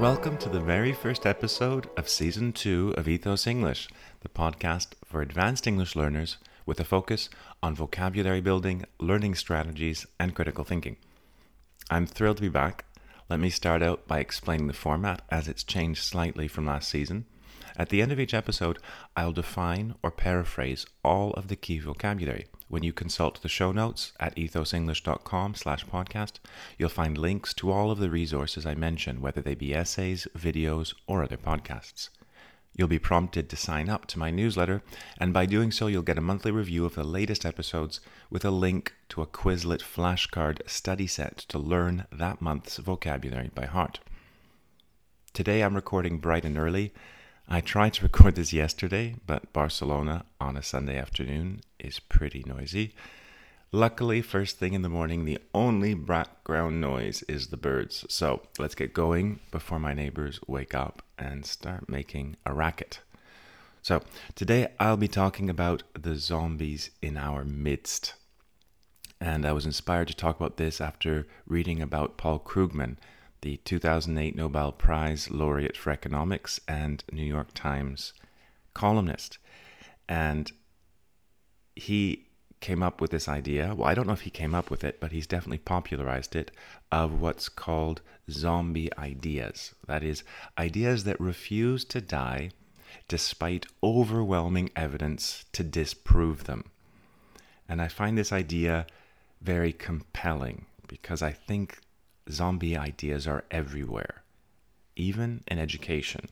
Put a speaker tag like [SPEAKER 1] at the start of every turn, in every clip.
[SPEAKER 1] Welcome to the very first episode of Season 2 of Ethos English, the podcast for advanced English learners with a focus on vocabulary building, learning strategies, and critical thinking. I'm thrilled to be back. Let me start out by explaining the format as it's changed slightly from last season. At the end of each episode, I'll define or paraphrase all of the key vocabulary. When you consult the show notes at ethosenglish.com slash podcast, you'll find links to all of the resources I mention, whether they be essays, videos, or other podcasts. You'll be prompted to sign up to my newsletter, and by doing so, you'll get a monthly review of the latest episodes with a link to a Quizlet flashcard study set to learn that month's vocabulary by heart. Today I'm recording bright and early I tried to record this yesterday, but Barcelona on a Sunday afternoon is pretty noisy. Luckily, first thing in the morning, the only background noise is the birds. So let's get going before my neighbors wake up and start making a racket. So today I'll be talking about the zombies in our midst. And I was inspired to talk about this after reading about Paul Krugman the 2008 Nobel Prize laureate for economics and New York Times columnist. And he came up with this idea. Well, I don't know if he came up with it, but he's definitely popularized it of what's called zombie ideas. That is, ideas that refuse to die despite overwhelming evidence to disprove them. And I find this idea very compelling because I think zombie ideas are everywhere, even in education.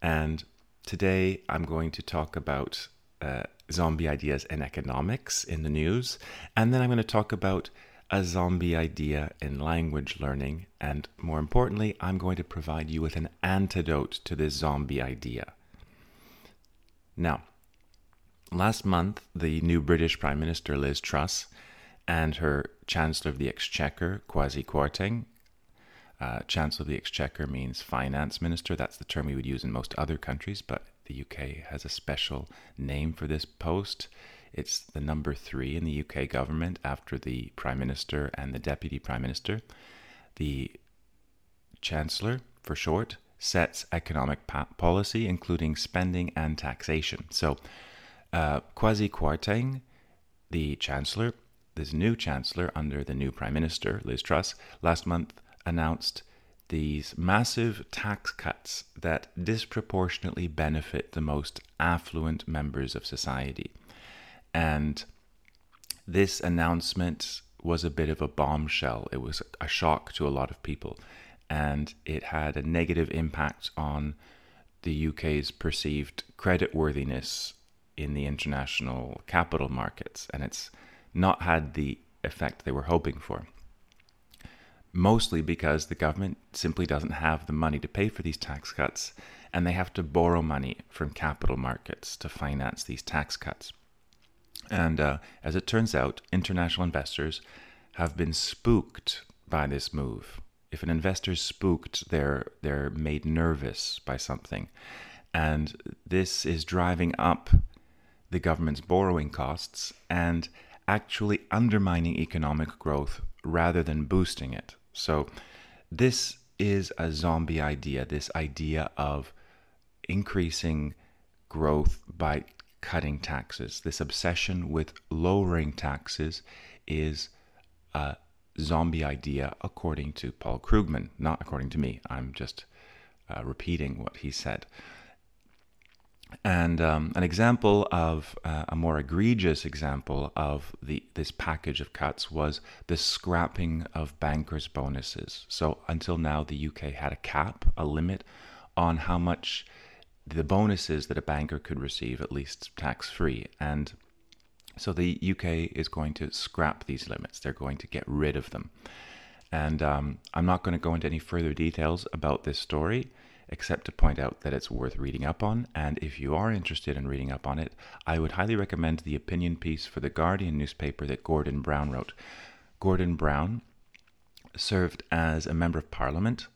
[SPEAKER 1] And today I'm going to talk about uh, zombie ideas in economics in the news, and then I'm going to talk about a zombie idea in language learning, and more importantly, I'm going to provide you with an antidote to this zombie idea. Now, last month, the new British Prime Minister Liz Truss and her Chancellor of the Exchequer, Kwasi Kwarteng. Uh, Chancellor of the Exchequer means finance minister. That's the term we would use in most other countries, but the UK has a special name for this post. It's the number three in the UK government after the Prime Minister and the Deputy Prime Minister. The Chancellor, for short, sets economic pa- policy, including spending and taxation. So, uh, Kwasi Kwarteng, the Chancellor, this new chancellor under the new prime minister, Liz Truss, last month announced these massive tax cuts that disproportionately benefit the most affluent members of society. And this announcement was a bit of a bombshell. It was a shock to a lot of people. And it had a negative impact on the UK's perceived creditworthiness in the international capital markets. And it's not had the effect they were hoping for. Mostly because the government simply doesn't have the money to pay for these tax cuts, and they have to borrow money from capital markets to finance these tax cuts. And uh, as it turns out, international investors have been spooked by this move. If an investor's spooked, they're they're made nervous by something, and this is driving up the government's borrowing costs and actually undermining economic growth rather than boosting it. So, this is a zombie idea this idea of increasing growth by cutting taxes. This obsession with lowering taxes is a zombie idea, according to Paul Krugman, not according to me. I'm just uh, repeating what he said. And um, an example of uh, a more egregious example of the this package of cuts was the scrapping of bankers' bonuses. So until now, the UK had a cap, a limit on how much the bonuses that a banker could receive, at least tax free. And so the UK is going to scrap these limits. They're going to get rid of them. And um, I'm not going to go into any further details about this story except to point out that it's worth reading up on. And if you are interested in reading up on it, I would highly recommend the opinion piece for The Guardian newspaper that Gordon Brown wrote. Gordon Brown served as a member of parliament,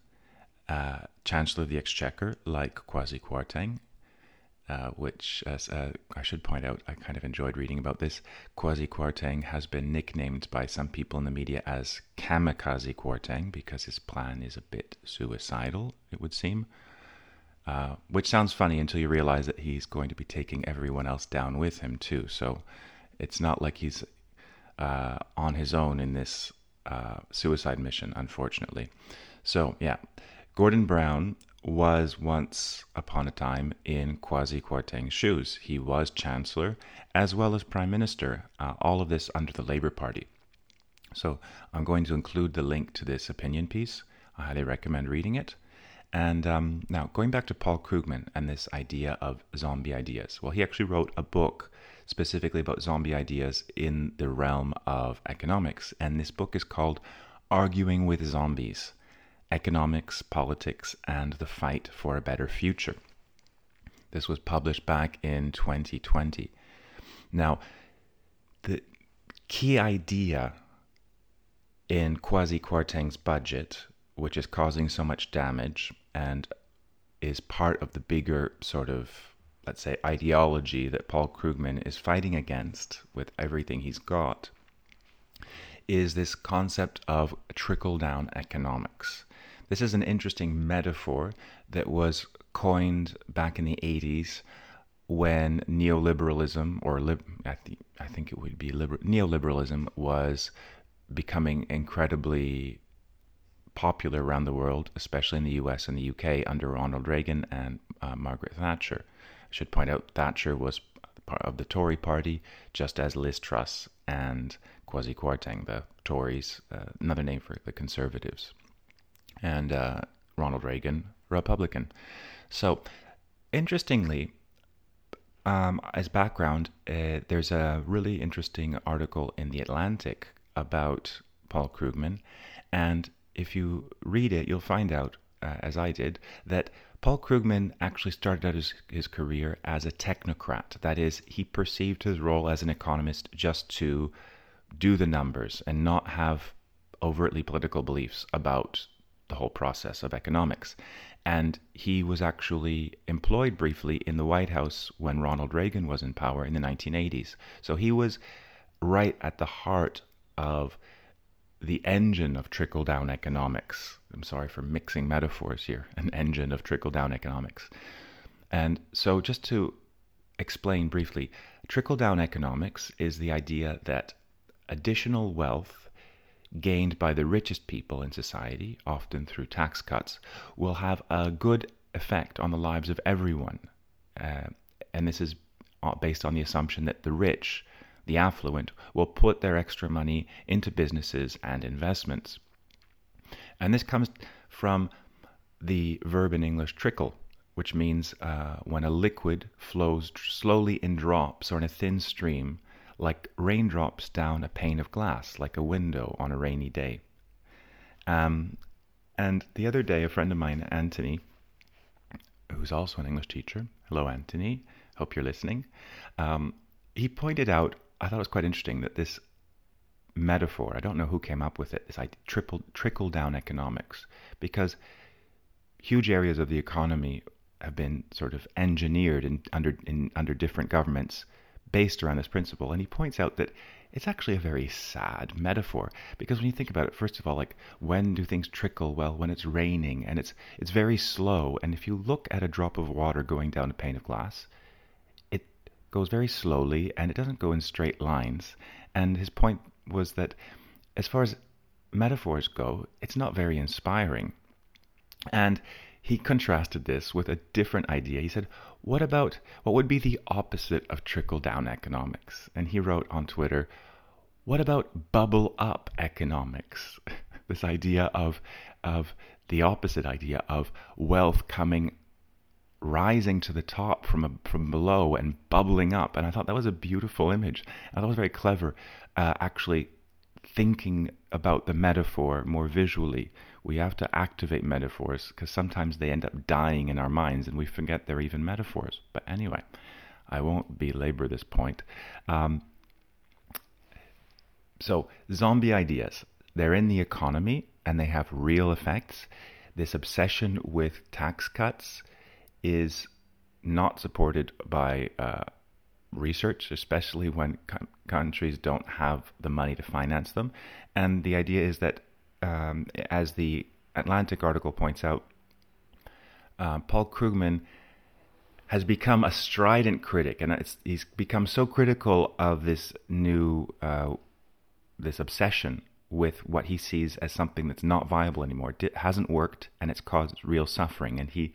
[SPEAKER 1] uh, Chancellor of the Exchequer, like Kwasi Kwarteng, uh, which, as uh, I should point out, I kind of enjoyed reading about this. Kwasi Kwarteng has been nicknamed by some people in the media as Kamikaze Kwarteng because his plan is a bit suicidal, it would seem. Uh, which sounds funny until you realize that he's going to be taking everyone else down with him, too. So it's not like he's uh, on his own in this uh, suicide mission, unfortunately. So, yeah, Gordon Brown was once upon a time in Kwasi Kwarteng's shoes. He was Chancellor as well as Prime Minister, uh, all of this under the Labour Party. So I'm going to include the link to this opinion piece. I highly recommend reading it. And um, now, going back to Paul Krugman and this idea of zombie ideas. Well, he actually wrote a book specifically about zombie ideas in the realm of economics. And this book is called Arguing with Zombies Economics, Politics, and the Fight for a Better Future. This was published back in 2020. Now, the key idea in Kwasi Kwarteng's budget, which is causing so much damage and is part of the bigger sort of, let's say, ideology that Paul Krugman is fighting against with everything he's got, is this concept of trickle down economics. This is an interesting metaphor that was coined back in the 80s when neoliberalism, or lib- I, th- I think it would be liber- neoliberalism, was becoming incredibly popular around the world, especially in the US and the UK under Ronald Reagan and uh, Margaret Thatcher. I should point out Thatcher was part of the Tory party, just as Liz Truss and Kwasi Kwarteng, the Tories, uh, another name for the Conservatives and uh, Ronald Reagan, Republican. So, interestingly, um, as background, uh, there's a really interesting article in The Atlantic about Paul Krugman. And if you read it, you'll find out, uh, as I did, that Paul Krugman actually started out his, his career as a technocrat. That is, he perceived his role as an economist just to do the numbers and not have overtly political beliefs about the whole process of economics. And he was actually employed briefly in the White House when Ronald Reagan was in power in the 1980s. So he was right at the heart of the engine of trickle down economics. I'm sorry for mixing metaphors here, an engine of trickle down economics. And so, just to explain briefly, trickle down economics is the idea that additional wealth gained by the richest people in society, often through tax cuts, will have a good effect on the lives of everyone. Uh, and this is uh, based on the assumption that the rich, the affluent, will put their extra money into businesses and investments. And this comes from the verb in English trickle, which means uh, when a liquid flows slowly in drops or in a thin stream like raindrops down a pane of glass, like a window on a rainy day. Um, and the other day, a friend of mine, Anthony, who's also an English teacher, hello, Anthony, hope you're listening, um, he pointed out, I thought it was quite interesting that this metaphor, I don't know who came up with it, this idea, trickle down economics, because huge areas of the economy have been sort of engineered in, under, in, under different governments based around this principle. And he points out that it's actually a very sad metaphor because when you think about it, first of all, like when do things trickle? Well, when it's raining and it's it's very slow. And if you look at a drop of water going down a pane of glass, it goes very slowly and it doesn't go in straight lines. And his point was that as far as metaphors go, it's not very inspiring. And he contrasted this with a different idea. He said, What about what would be the opposite of trickle down economics? And he wrote on Twitter, What about bubble up economics? this idea of, of the opposite idea of wealth coming rising to the top from a, from below and bubbling up. And I thought that was a beautiful image. I thought it was very clever, uh, actually thinking about the metaphor more visually we have to activate metaphors because sometimes they end up dying in our minds and we forget they're even metaphors. But anyway, I won't belabor this point. Um, so, zombie ideas, they're in the economy and they have real effects. This obsession with tax cuts is not supported by uh, research, especially when co- countries don't have the money to finance them. And the idea is that, um, as the Atlantic article points out, uh, Paul Krugman has become a strident critic, and he's become so critical of this new uh, this obsession with what he sees as something that's not viable anymore. It hasn't worked, and it's caused real suffering. And he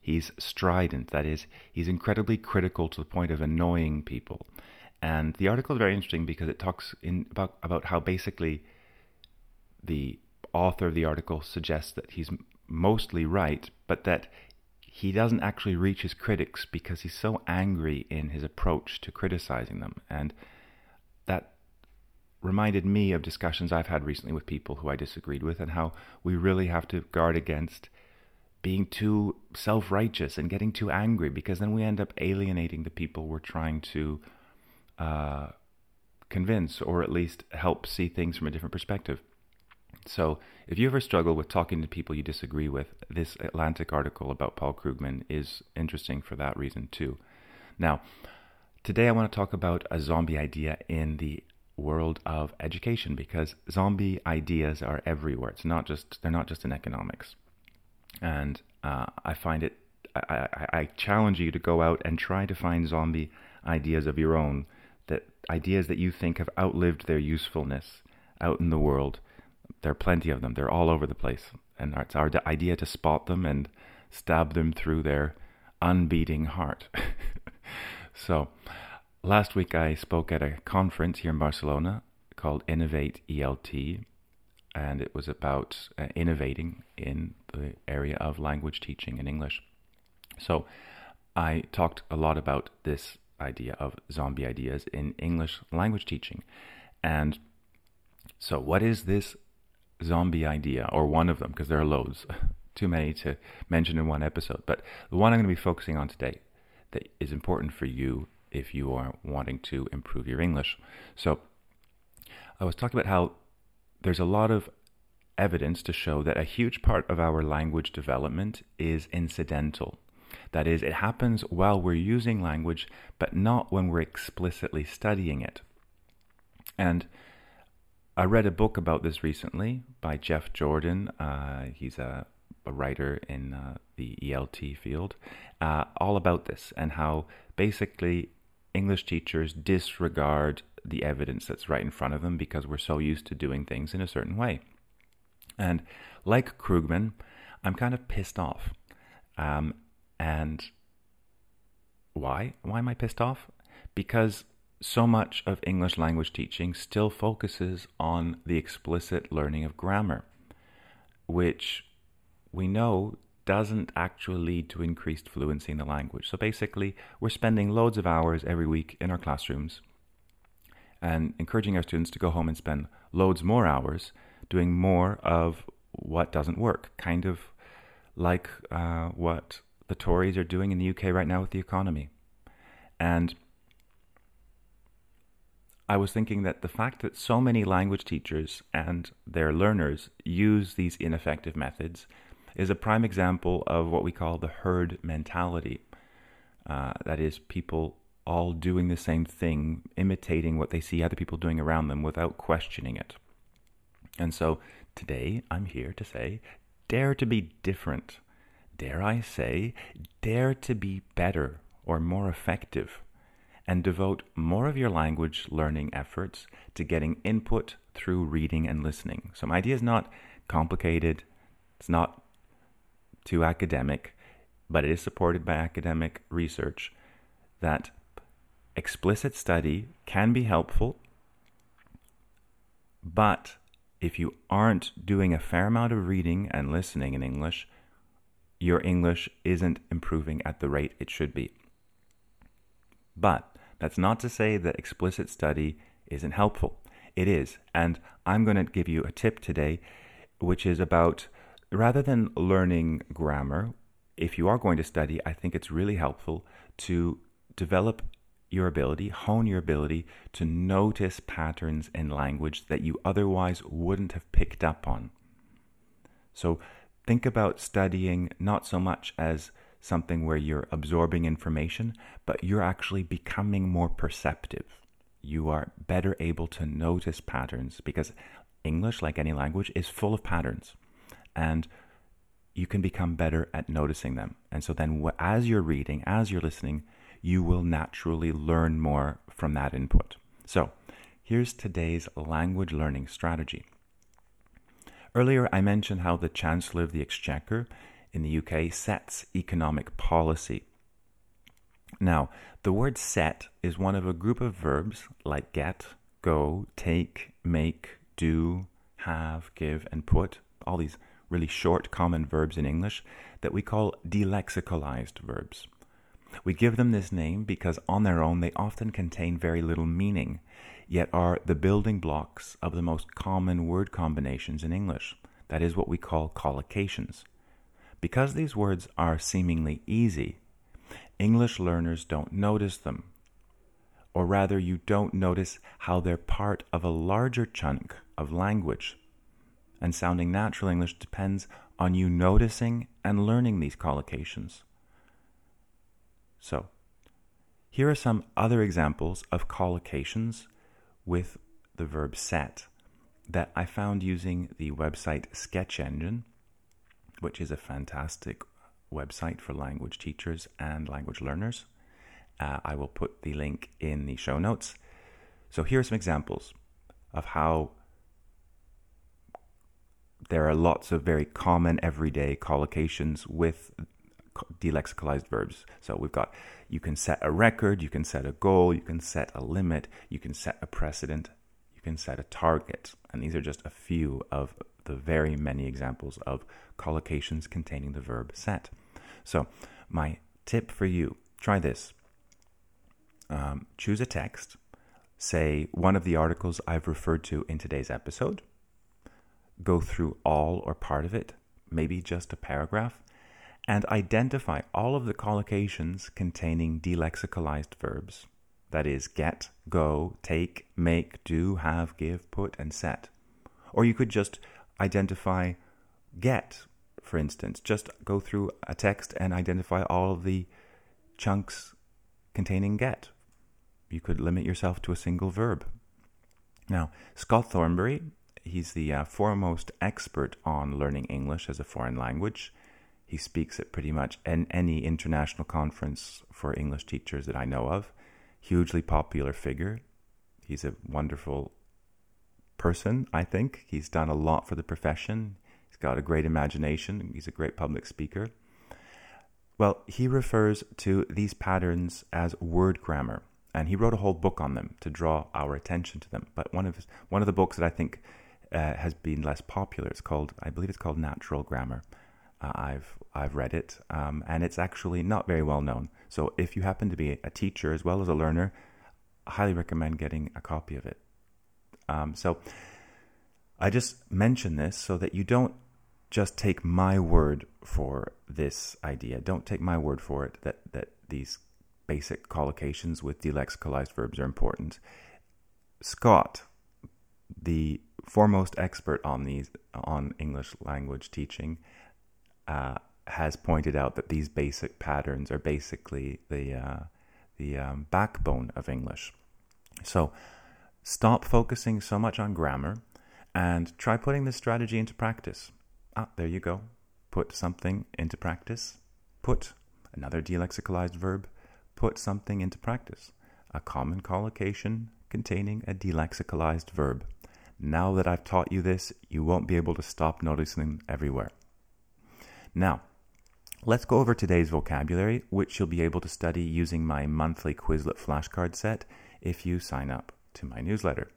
[SPEAKER 1] he's strident. That is, he's incredibly critical to the point of annoying people. And the article is very interesting because it talks in about about how basically the author of the article suggests that he's mostly right, but that he doesn't actually reach his critics because he's so angry in his approach to criticizing them. And that reminded me of discussions I've had recently with people who I disagreed with and how we really have to guard against being too self righteous and getting too angry because then we end up alienating the people we're trying to uh, convince or at least help see things from a different perspective. So, if you ever struggle with talking to people you disagree with, this Atlantic article about Paul Krugman is interesting for that reason too. Now, today I want to talk about a zombie idea in the world of education because zombie ideas are everywhere. It's not just they're not just in economics, and uh, I find it. I, I, I challenge you to go out and try to find zombie ideas of your own, that ideas that you think have outlived their usefulness out in the world there are plenty of them. They're all over the place. And it's our idea to spot them and stab them through their unbeating heart. so, last week I spoke at a conference here in Barcelona called Innovate ELT, and it was about uh, innovating in the area of language teaching in English. So, I talked a lot about this idea of zombie ideas in English language teaching. And so, what is this zombie idea, or one of them, because there are loads, too many to mention in one episode. But the one I'm going to be focusing on today that is important for you if you are wanting to improve your English. So, I was talking about how there's a lot of evidence to show that a huge part of our language development is incidental. That is, it happens while we're using language, but not when we're explicitly studying it. And I read a book about this recently by Geoff Jordan. Uh, he's a, a, writer in uh, the ELT field, uh, all about this and how basically English teachers disregard the evidence that's right in front of them because we're so used to doing things in a certain way. And like Krugman, I'm kind of pissed off. Um, and why? Why am I pissed off? Because so much of English language teaching still focuses on the explicit learning of grammar, which we know doesn't actually lead to increased fluency in the language. So basically, we're spending loads of hours every week in our classrooms and encouraging our students to go home and spend loads more hours doing more of what doesn't work, kind of like uh, what the Tories are doing in the UK right now with the economy. And I was thinking that the fact that so many language teachers and their learners use these ineffective methods is a prime example of what we call the herd mentality. Uh, that is, people all doing the same thing, imitating what they see other people doing around them without questioning it. And so today I'm here to say dare to be different. Dare I say, dare to be better or more effective and devote more of your language learning efforts to getting input through reading and listening. So, my idea is not complicated, it's not too academic, but it is supported by academic research that explicit study can be helpful, but if you aren't doing a fair amount of reading and listening in English, your English isn't improving at the rate it should be. But that's not to say that explicit study isn't helpful. It is. And I'm going to give you a tip today, which is about rather than learning grammar, if you are going to study, I think it's really helpful to develop your ability, hone your ability to notice patterns in language that you otherwise wouldn't have picked up on. So think about studying not so much as something where you're absorbing information, but you're actually becoming more perceptive. You are better able to notice patterns because English, like any language, is full of patterns. And you can become better at noticing them. And so then, as you're reading, as you're listening, you will naturally learn more from that input. So, here's today's language learning strategy. Earlier, I mentioned how the Chancellor of the Exchequer in the UK sets economic policy. Now, the word set is one of a group of verbs like get, go, take, make, do, have, give, and put, all these really short common verbs in English that we call delexicalized verbs. We give them this name because on their own they often contain very little meaning, yet are the building blocks of the most common word combinations in English. That is what we call collocations. Because these words are seemingly easy, English learners don't notice them. Or rather, you don't notice how they're part of a larger chunk of language and sounding natural English depends on you noticing and learning these collocations. So, here are some other examples of collocations with the verb set that I found using the website Sketch Engine, which is a fantastic website for language teachers and language learners. Uh, I will put the link in the show notes. So, here are some examples of how there are lots of very common everyday collocations with delexicalized verbs. So we've got you can set a record, you can set a goal, you can set a limit, you can set a precedent, you can set a target. And these are just a few of the very many examples of collocations containing the verb set. So, my tip for you try this. Um, choose a text, say one of the articles I've referred to in today's episode, go through all or part of it, maybe just a paragraph, and identify all of the collocations containing delexicalized verbs. That is, get, go, take, make, do, have, give, put, and set. Or you could just identify get, for instance. Just go through a text and identify all of the chunks containing get. You could limit yourself to a single verb. Now, Scott Thornbury He's the uh, foremost expert on learning English as a foreign language. He speaks at pretty much an, any international conference for English teachers that I know of. Hugely popular figure. He's a wonderful person, I think. He's done a lot for the profession. He's got a great imagination. He's a great public speaker. Well, he refers to these patterns as word grammar, and he wrote a whole book on them to draw our attention to them. But one of his, one of the books that I think uh, has been less popular. It's called, I believe, it's called Natural Grammar. Uh, I've I've read it, um, and it's actually not very well known. So if you happen to be a teacher as well as a learner, I highly recommend getting a copy of it. Um, so I just mention this so that you don't just take my word for this idea. Don't take my word for it that that these basic collocations with delexicalized verbs are important. Scott, the foremost expert on these on English language teaching, uh, has pointed out that these basic patterns are basically the uh, the um, backbone of English. So, stop focusing so much on grammar, and try putting this strategy into practice. Ah, there you go. Put something into practice. Put another delexicalized verb. Put something into practice. A common collocation containing a delexicalized verb. Now that I've taught you this, you won't be able to stop noticing them everywhere. Now, let's go over today's vocabulary, which you'll be able to study using my monthly Quizlet flashcard set if you sign up to my newsletter.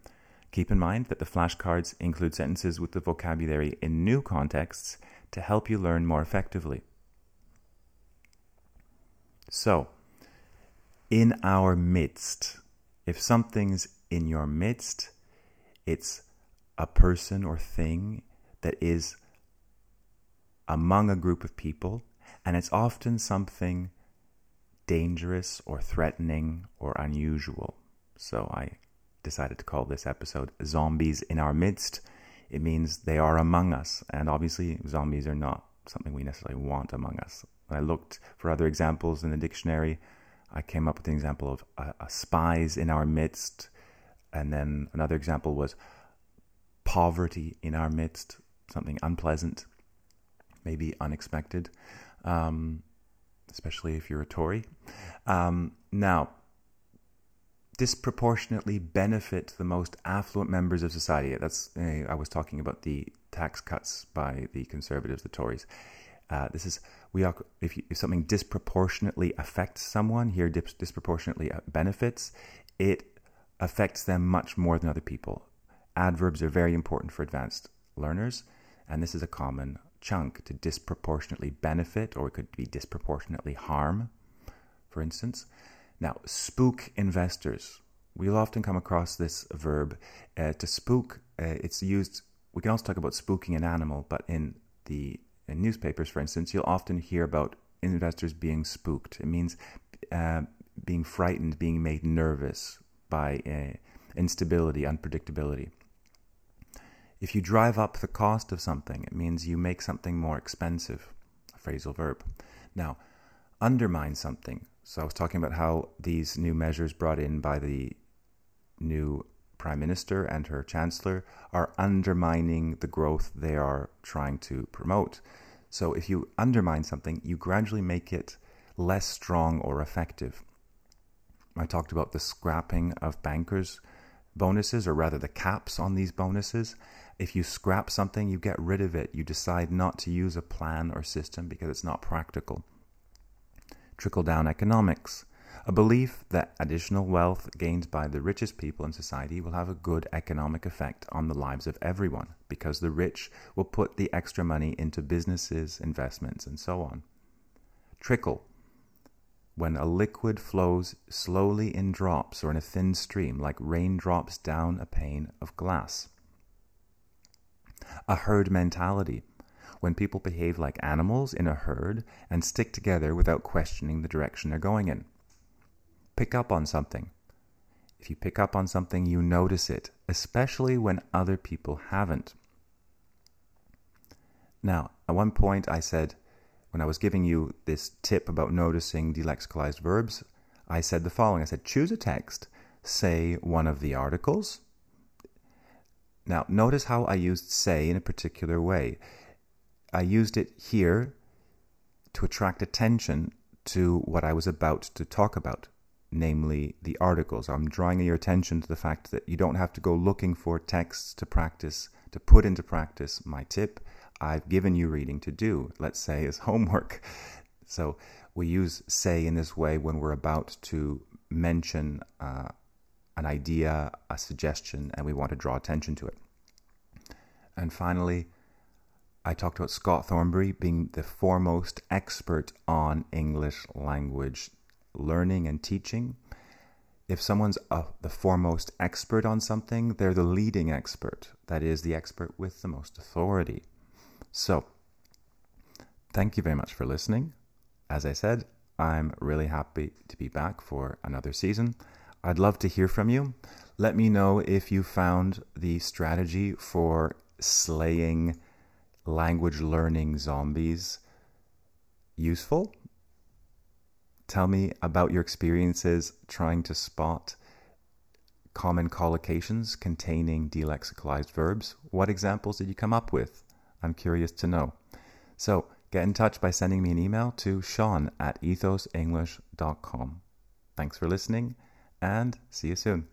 [SPEAKER 1] Keep in mind that the flashcards include sentences with the vocabulary in new contexts to help you learn more effectively. So, in our midst, if something's in your midst, it's a person or thing that is among a group of people, and it's often something dangerous or threatening or unusual. So I decided to call this episode Zombies in Our Midst. It means they are among us, and obviously, zombies are not something we necessarily want among us. When I looked for other examples in the dictionary, I came up with an example of a, a spies in our midst, and then another example was poverty in our midst, something unpleasant, maybe unexpected, um, especially if you're a Tory. Um, now, disproportionately benefit the most affluent members of society. That's uh, I was talking about the tax cuts by the Conservatives, the Tories. Uh, this is we are if, you, if something disproportionately affects someone here, dis- disproportionately uh, benefits it affects them much more than other people. Adverbs are very important for advanced learners, and this is a common chunk to disproportionately benefit, or it could be disproportionately harm, for instance. Now, spook investors. We'll often come across this verb. Uh, to spook, uh, it's used, we can also talk about spooking an animal, but in the in newspapers, for instance, you'll often hear about investors being spooked. It means uh, being frightened, being made nervous by uh, instability, unpredictability. If you drive up the cost of something, it means you make something more expensive. A phrasal verb. Now, undermine something. So I was talking about how these new measures brought in by the new prime minister and her chancellor are undermining the growth they are trying to promote. So if you undermine something, you gradually make it less strong or effective. I talked about the scrapping of bankers' bonuses, or rather the caps on these bonuses. If you scrap something, you get rid of it. You decide not to use a plan or system because it's not practical trickle down economics, a belief that additional wealth gained by the richest people in society will have a good economic effect on the lives of everyone because the rich will put the extra money into businesses, investments, and so on. Trickle, when a liquid flows slowly in drops or in a thin stream, like raindrops down a pane of glass. A herd mentality, when people behave like animals in a herd and stick together without questioning the direction they're going in. Pick up on something. If you pick up on something, you notice it, especially when other people haven't. Now, at one point, I said, when I was giving you this tip about noticing delexicalized verbs, I said the following I said, choose a text, say one of the articles. Now, notice how I used say in a particular way. I used it here to attract attention to what I was about to talk about, namely the articles. I'm drawing your attention to the fact that you don't have to go looking for texts to practice, to put into practice my tip. I've given you reading to do, let's say, as homework. So we use say in this way when we're about to mention uh, an idea, a suggestion, and we want to draw attention to it. And finally, I talked about Scott Thornbury being the foremost expert on English language learning and teaching. If someone's a, the foremost expert on something, they're the leading expert. That is, the expert with the most authority. So, thank you very much for listening. As I said, I'm really happy to be back for another season. I'd love to hear from you. Let me know if you found the strategy for slaying language learning zombies useful? Tell me about your experiences trying to spot common collocations containing delexicalized verbs. What examples did you come up with? I'm curious to know. So get in touch by sending me an email to sean at ethosenglish.com. Thanks for listening and see you soon.